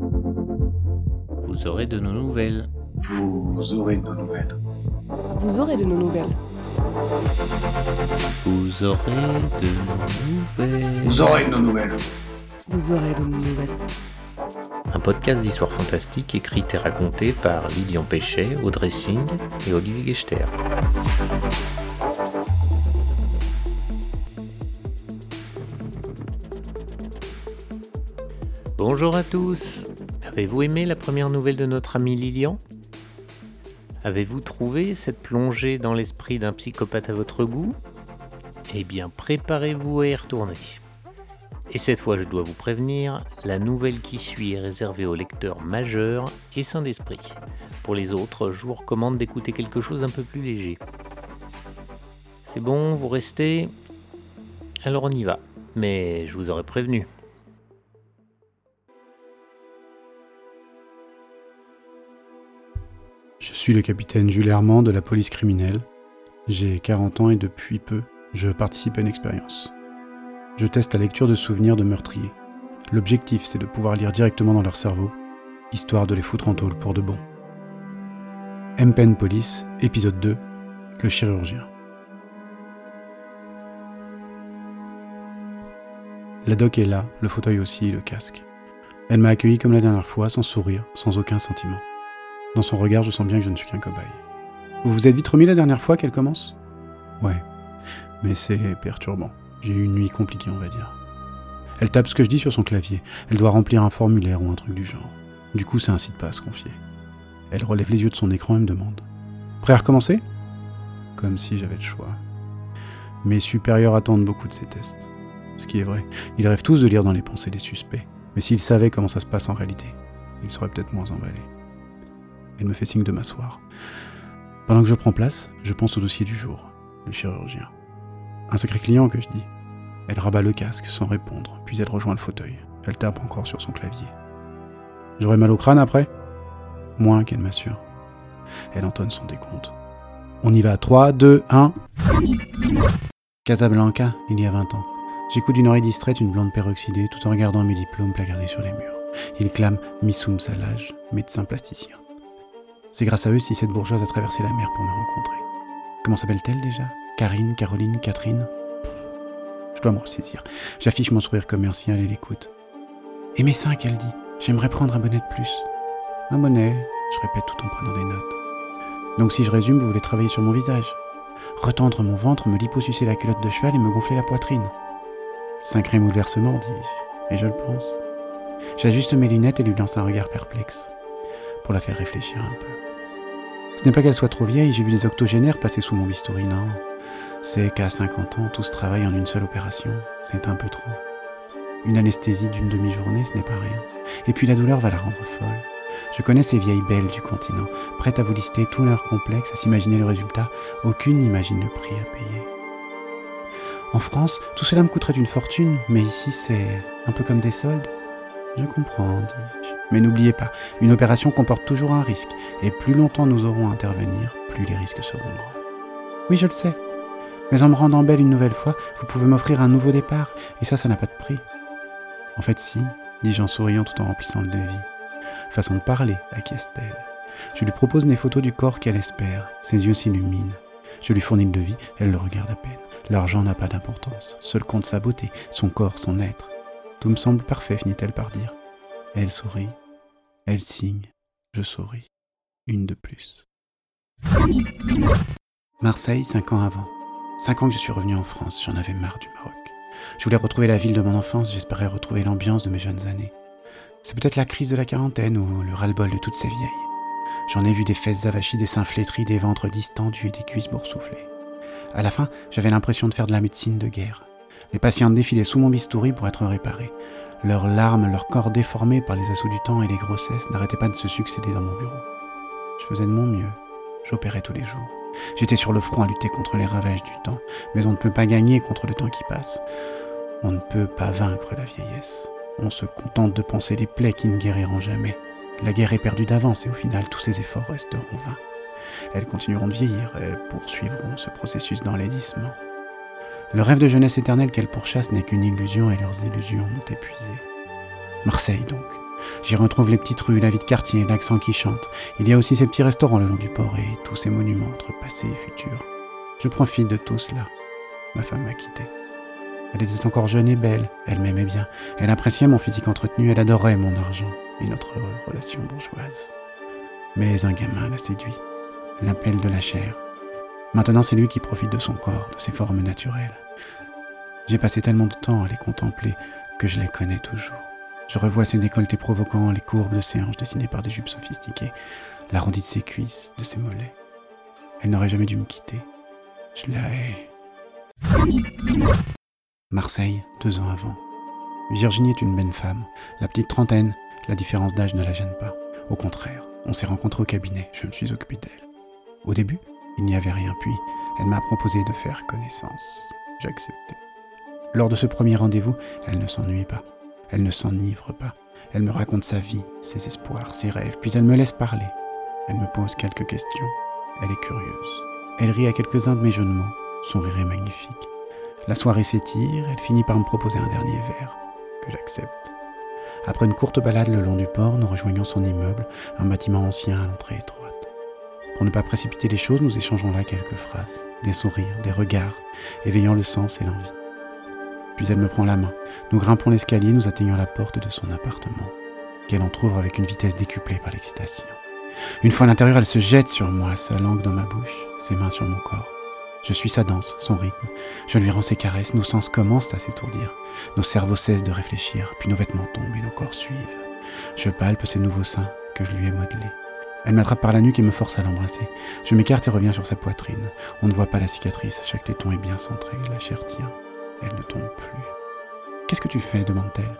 Vous aurez de nos nouvelles. Vous aurez de nos nouvelles. Vous aurez de nos nouvelles. Vous aurez de nos nouvelles. Vous aurez de nos nouvelles. Vous aurez de nos nouvelles. Un podcast d'histoire fantastique écrit et raconté par Lilian Péchet, Audrey Singh et Olivier Gechter. Bonjour à tous. Avez-vous aimé la première nouvelle de notre ami Lilian? Avez-vous trouvé cette plongée dans l'esprit d'un psychopathe à votre goût? Eh bien, préparez-vous à y retourner. Et cette fois, je dois vous prévenir, la nouvelle qui suit est réservée aux lecteurs majeurs et sains d'esprit. Pour les autres, je vous recommande d'écouter quelque chose d'un peu plus léger. C'est bon, vous restez? Alors on y va. Mais je vous aurais prévenu. Suis le capitaine Jules Hermand de la police criminelle. J'ai 40 ans et depuis peu, je participe à une expérience. Je teste la lecture de souvenirs de meurtriers. L'objectif, c'est de pouvoir lire directement dans leur cerveau, histoire de les foutre en tôle pour de bon. M-Pen Police, épisode 2, le chirurgien. La doc est là, le fauteuil aussi le casque. Elle m'a accueilli comme la dernière fois, sans sourire, sans aucun sentiment. Dans son regard, je sens bien que je ne suis qu'un cobaye. Vous vous êtes vite remis la dernière fois qu'elle commence? Ouais, mais c'est perturbant. J'ai eu une nuit compliquée, on va dire. Elle tape ce que je dis sur son clavier. Elle doit remplir un formulaire ou un truc du genre. Du coup, ça incite pas à se confier. Elle relève les yeux de son écran et me demande Prêt à recommencer? Comme si j'avais le choix. Mes supérieurs attendent beaucoup de ces tests. Ce qui est vrai, ils rêvent tous de lire dans les pensées des suspects. Mais s'ils savaient comment ça se passe en réalité, ils seraient peut-être moins emballés. Elle me fait signe de m'asseoir. Pendant que je prends place, je pense au dossier du jour, le chirurgien. Un sacré client que je dis. Elle rabat le casque sans répondre, puis elle rejoint le fauteuil. Elle tape encore sur son clavier. J'aurai mal au crâne après? Moins qu'elle m'assure. Elle entonne son décompte. On y va, 3, 2, 1. Casablanca, il y a 20 ans. J'écoute d'une oreille distraite une blonde peroxydée tout en regardant mes diplômes placardés sur les murs. Il clame Missoum Salage, médecin plasticien. C'est grâce à eux si cette bourgeoise a traversé la mer pour me rencontrer. Comment s'appelle-t-elle déjà? Karine, Caroline, Catherine? Je dois me ressaisir. J'affiche mon sourire commercial et l'écoute. Et mes seins, qu'elle dit J'aimerais prendre un bonnet de plus. Un bonnet, je répète tout en prenant des notes. Donc si je résume, vous voulez travailler sur mon visage Retendre mon ventre, me liposucer la culotte de cheval et me gonfler la poitrine Sacré bouleversement, dis-je, et je le pense. J'ajuste mes lunettes et lui lance un regard perplexe, pour la faire réfléchir un peu. Ce n'est pas qu'elle soit trop vieille, j'ai vu des octogénaires passer sous mon bistouri, non. C'est qu'à 50 ans, tout ce travail en une seule opération, c'est un peu trop. Une anesthésie d'une demi-journée, ce n'est pas rien. Et puis la douleur va la rendre folle. Je connais ces vieilles belles du continent, prêtes à vous lister tous leurs complexes, à s'imaginer le résultat. Aucune n'imagine le prix à payer. En France, tout cela me coûterait une fortune, mais ici c'est un peu comme des soldes. Je comprends, dis-je. Mais n'oubliez pas, une opération comporte toujours un risque, et plus longtemps nous aurons à intervenir, plus les risques seront grands. Oui, je le sais. Mais en me rendant belle une nouvelle fois, vous pouvez m'offrir un nouveau départ, et ça, ça n'a pas de prix. En fait, si, dis-je en souriant tout en remplissant le devis. Façon de parler, acquiesce-t-elle. Je lui propose des photos du corps qu'elle espère. Ses yeux s'illuminent. Je lui fournis le devis, elle le regarde à peine. L'argent n'a pas d'importance. Seul compte sa beauté, son corps, son être. Tout me semble parfait, finit-elle par dire. Elle sourit. Elle signe. Je souris. Une de plus. Marseille, cinq ans avant. Cinq ans que je suis revenu en France, j'en avais marre du Maroc. Je voulais retrouver la ville de mon enfance, j'espérais retrouver l'ambiance de mes jeunes années. C'est peut-être la crise de la quarantaine ou le ras-le-bol de toutes ces vieilles. J'en ai vu des fesses avachis, des seins flétris, des ventres distendus et des cuisses boursouflées. À la fin, j'avais l'impression de faire de la médecine de guerre. Les patients défilaient sous mon bistouri pour être réparés. Leurs larmes, leur corps déformés par les assauts du temps et les grossesses n'arrêtaient pas de se succéder dans mon bureau. Je faisais de mon mieux. J'opérais tous les jours. J'étais sur le front à lutter contre les ravages du temps, mais on ne peut pas gagner contre le temps qui passe. On ne peut pas vaincre la vieillesse. On se contente de penser les plaies qui ne guériront jamais. La guerre est perdue d'avance et au final tous ces efforts resteront vains. Elles continueront de vieillir, elles poursuivront ce processus d'enlaidissement. Le rêve de jeunesse éternelle qu'elles pourchassent n'est qu'une illusion et leurs illusions m'ont épuisé. Marseille donc. J'y retrouve les petites rues, la vie de quartier, l'accent qui chante. Il y a aussi ces petits restaurants le long du port et tous ces monuments entre passé et futur. Je profite de tout cela. Ma femme m'a quitté. Elle était encore jeune et belle, elle m'aimait bien, elle appréciait mon physique entretenu, elle adorait mon argent et notre relation bourgeoise. Mais un gamin l'a séduit, l'appel de la chair. Maintenant c'est lui qui profite de son corps, de ses formes naturelles. J'ai passé tellement de temps à les contempler que je les connais toujours. Je revois ses décolletés provocants, les courbes de ses hanches dessinées par des jupes sophistiquées, l'arrondi de ses cuisses, de ses mollets. Elle n'aurait jamais dû me quitter. Je la hais. Marseille, deux ans avant. Virginie est une belle femme. La petite trentaine, la différence d'âge ne la gêne pas. Au contraire, on s'est rencontrés au cabinet, je me suis occupé d'elle. Au début, il n'y avait rien, puis elle m'a proposé de faire connaissance. J'ai accepté. Lors de ce premier rendez-vous, elle ne s'ennuie pas. Elle ne s'enivre pas. Elle me raconte sa vie, ses espoirs, ses rêves, puis elle me laisse parler. Elle me pose quelques questions. Elle est curieuse. Elle rit à quelques-uns de mes jeux de mots. Son rire est magnifique. La soirée s'étire, elle finit par me proposer un dernier verre, que j'accepte. Après une courte balade le long du port, nous rejoignons son immeuble, un bâtiment ancien à l'entrée étroite. Pour ne pas précipiter les choses, nous échangeons là quelques phrases, des sourires, des regards, éveillant le sens et l'envie. Puis elle me prend la main. Nous grimpons l'escalier, nous atteignons la porte de son appartement, qu'elle entr'ouvre avec une vitesse décuplée par l'excitation. Une fois à l'intérieur, elle se jette sur moi, sa langue dans ma bouche, ses mains sur mon corps. Je suis sa danse, son rythme. Je lui rends ses caresses, nos sens commencent à s'étourdir. Nos cerveaux cessent de réfléchir, puis nos vêtements tombent et nos corps suivent. Je palpe ses nouveaux seins que je lui ai modelés. Elle m'attrape par la nuque et me force à l'embrasser. Je m'écarte et reviens sur sa poitrine. On ne voit pas la cicatrice, chaque téton est bien centré, la chair tient. Elle ne tombe plus. Qu'est-ce que tu fais? demande-t-elle.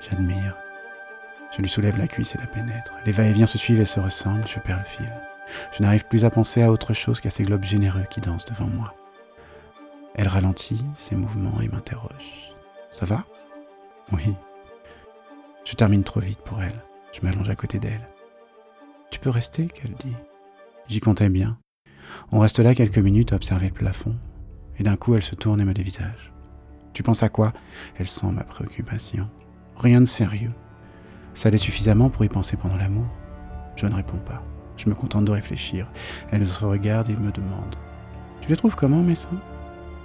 J'admire. Je lui soulève la cuisse et la pénètre. Les va-et-vient se suivent et se ressemblent, je perds le fil. Je n'arrive plus à penser à autre chose qu'à ces globes généreux qui dansent devant moi. Elle ralentit ses mouvements et m'interroge. Ça va? Oui. Je termine trop vite pour elle. Je m'allonge à côté d'elle. Tu peux rester qu'elle dit. J'y comptais bien. On reste là quelques minutes à observer le plafond, et d'un coup elle se tourne et me dévisage. Tu penses à quoi? Elle sent ma préoccupation. Rien de sérieux. Ça allait suffisamment pour y penser pendant l'amour? Je ne réponds pas. Je me contente de réfléchir. Elle se regarde et me demande Tu les trouves comment, mes seins?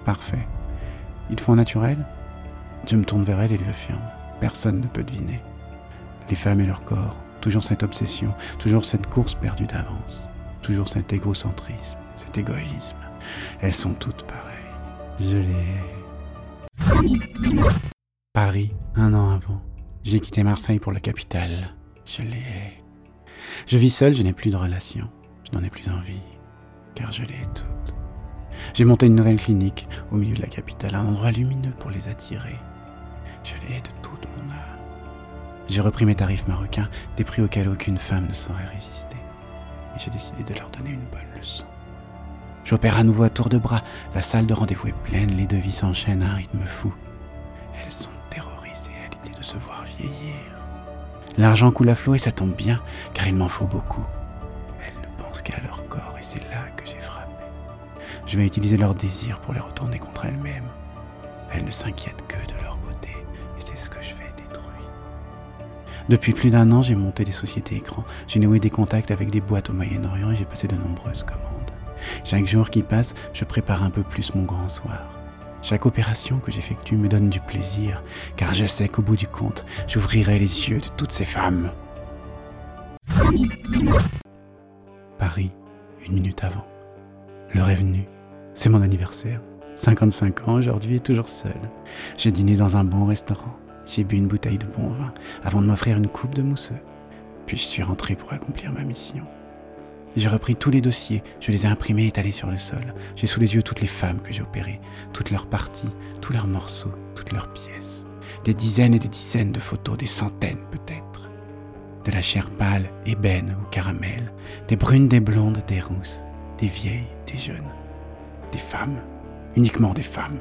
Parfait. Ils font naturel? Je me tourne vers elle et lui affirme Personne ne peut deviner. Les femmes et leur corps, toujours cette obsession, toujours cette course perdue d'avance, toujours cet égocentrisme, cet égoïsme. Elles sont toutes pareilles. Je les hais. Paris, un an avant. J'ai quitté Marseille pour la capitale. Je les hais. Je vis seul, je n'ai plus de relations. Je n'en ai plus envie, car je les ai toutes. J'ai monté une nouvelle clinique au milieu de la capitale, un endroit lumineux pour les attirer. Je les hais de toute mon âme. J'ai repris mes tarifs marocains, des prix auxquels aucune femme ne saurait résister. Et j'ai décidé de leur donner une bonne leçon. J'opère à nouveau à tour de bras. La salle de rendez-vous est pleine, les devis s'enchaînent à un rythme fou. Elles sont terrorisées à l'idée de se voir vieillir. L'argent coule à flot et ça tombe bien, car il m'en faut beaucoup. Elles ne pensent qu'à leur corps et c'est là que j'ai frappé. Je vais utiliser leur désir pour les retourner contre elles-mêmes. Elles ne s'inquiètent que de leur beauté et c'est ce que. Depuis plus d'un an, j'ai monté des sociétés écrans, j'ai noué des contacts avec des boîtes au Moyen-Orient et j'ai passé de nombreuses commandes. Chaque jour qui passe, je prépare un peu plus mon grand soir. Chaque opération que j'effectue me donne du plaisir, car je sais qu'au bout du compte, j'ouvrirai les yeux de toutes ces femmes. Paris, une minute avant. L'heure est venue. C'est mon anniversaire. 55 ans aujourd'hui et toujours seul. J'ai dîné dans un bon restaurant. J'ai bu une bouteille de bon vin avant de m'offrir une coupe de mousseux. Puis je suis rentré pour accomplir ma mission. J'ai repris tous les dossiers, je les ai imprimés et étalés sur le sol. J'ai sous les yeux toutes les femmes que j'ai opérées, toutes leurs parties, tous leurs morceaux, toutes leurs pièces. Des dizaines et des dizaines de photos, des centaines peut-être. De la chair pâle, ébène au caramel, des brunes, des blondes, des rousses, des vieilles, des jeunes, des femmes, uniquement des femmes,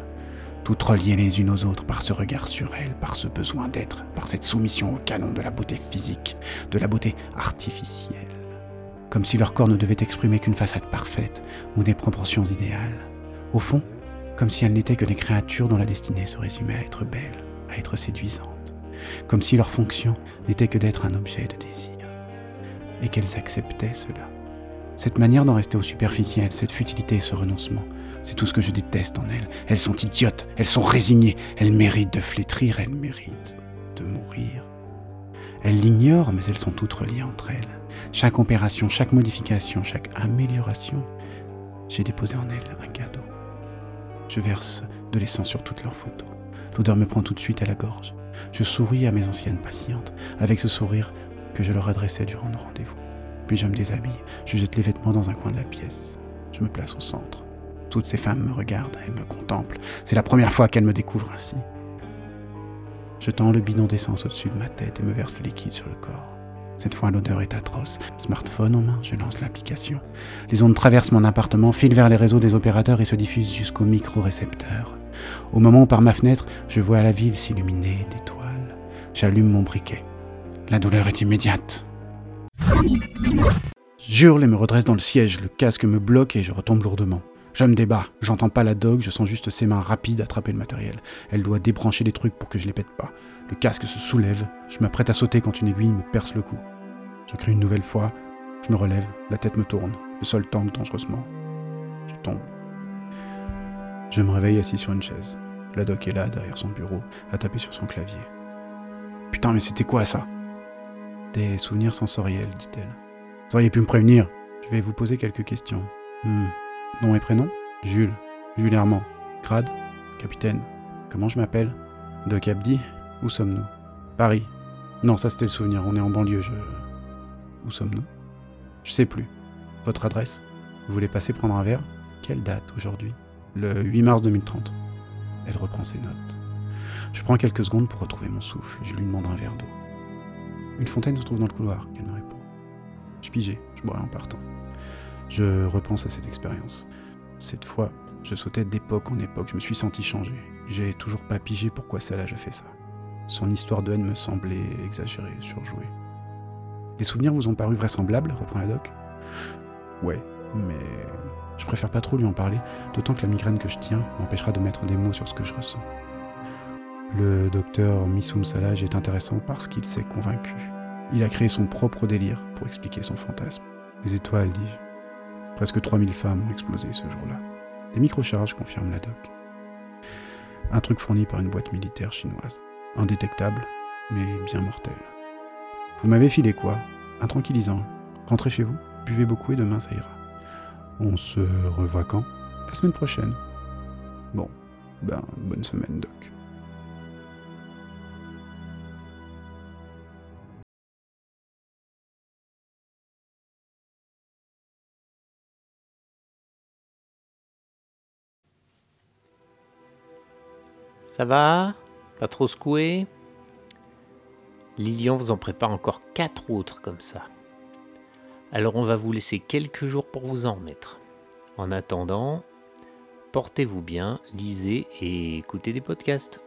toutes reliées les unes aux autres par ce regard sur elles, par ce besoin d'être, par cette soumission au canon de la beauté physique, de la beauté artificielle comme si leur corps ne devait exprimer qu'une façade parfaite ou des proportions idéales. Au fond, comme si elles n'étaient que des créatures dont la destinée se résumait à être belles, à être séduisantes, comme si leur fonction n'était que d'être un objet de désir, et qu'elles acceptaient cela. Cette manière d'en rester au superficiel, cette futilité ce renoncement, c'est tout ce que je déteste en elles. Elles sont idiotes, elles sont résignées, elles méritent de flétrir, elles méritent de mourir. Elles l'ignorent, mais elles sont toutes reliées entre elles. Chaque opération, chaque modification, chaque amélioration, j'ai déposé en elles un cadeau. Je verse de l'essence sur toutes leurs photos. L'odeur me prend tout de suite à la gorge. Je souris à mes anciennes patientes, avec ce sourire que je leur adressais durant nos rendez-vous. Puis je me déshabille, je jette les vêtements dans un coin de la pièce. Je me place au centre. Toutes ces femmes me regardent, elles me contemplent. C'est la première fois qu'elles me découvrent ainsi. Je tends le bidon d'essence au-dessus de ma tête et me verse le liquide sur le corps. Cette fois, l'odeur est atroce. Smartphone en main, je lance l'application. Les ondes traversent mon appartement, filent vers les réseaux des opérateurs et se diffusent jusqu'au micro-récepteur. Au moment où, par ma fenêtre, je vois la ville s'illuminer d'étoiles, j'allume mon briquet. La douleur est immédiate. J'hurle et me redresse dans le siège, le casque me bloque et je retombe lourdement. Je me débat, j'entends pas la dog, je sens juste ses mains rapides attraper le matériel. Elle doit débrancher des trucs pour que je les pète pas. Le casque se soulève, je m'apprête à sauter quand une aiguille me perce le cou. Je crie une nouvelle fois, je me relève, la tête me tourne, le sol tangue dangereusement. Je tombe. Je me réveille assis sur une chaise. La doc est là, derrière son bureau, à taper sur son clavier. Putain, mais c'était quoi ça? Des souvenirs sensoriels, dit-elle. Vous auriez pu me prévenir. Je vais vous poser quelques questions. Hmm. Nom et prénom Jules. Jules Herman. Grade Capitaine. Comment je m'appelle Doc Abdi Où sommes-nous Paris. Non, ça c'était le souvenir, on est en banlieue, je... Où sommes-nous Je sais plus. Votre adresse Vous voulez passer prendre un verre Quelle date aujourd'hui Le 8 mars 2030. Elle reprend ses notes. Je prends quelques secondes pour retrouver mon souffle. Je lui demande un verre d'eau. Une fontaine se trouve dans le couloir, qu'elle me répond. Je pigeais, je boirai en partant. Je repense à cette expérience. Cette fois, je sautais d'époque en époque, je me suis senti changer. J'ai toujours pas pigé pourquoi Salage a fait ça. Son histoire de haine me semblait exagérée, surjouée. Les souvenirs vous ont paru vraisemblables reprend la doc. Ouais, mais je préfère pas trop lui en parler, d'autant que la migraine que je tiens m'empêchera de mettre des mots sur ce que je ressens. Le docteur Missoum Salage est intéressant parce qu'il s'est convaincu. Il a créé son propre délire pour expliquer son fantasme. Les étoiles, dis-je. Presque 3000 femmes ont explosé ce jour-là. Des microcharges confirment la doc. Un truc fourni par une boîte militaire chinoise. Indétectable, mais bien mortel. Vous m'avez filé quoi? Un tranquillisant. Rentrez chez vous, buvez beaucoup et demain ça ira. On se revoit quand? La semaine prochaine. Bon, ben, bonne semaine, Doc. Ça va? Pas trop secoué? Lilian vous en prépare encore quatre autres comme ça. Alors on va vous laisser quelques jours pour vous en remettre. En attendant, portez-vous bien, lisez et écoutez des podcasts.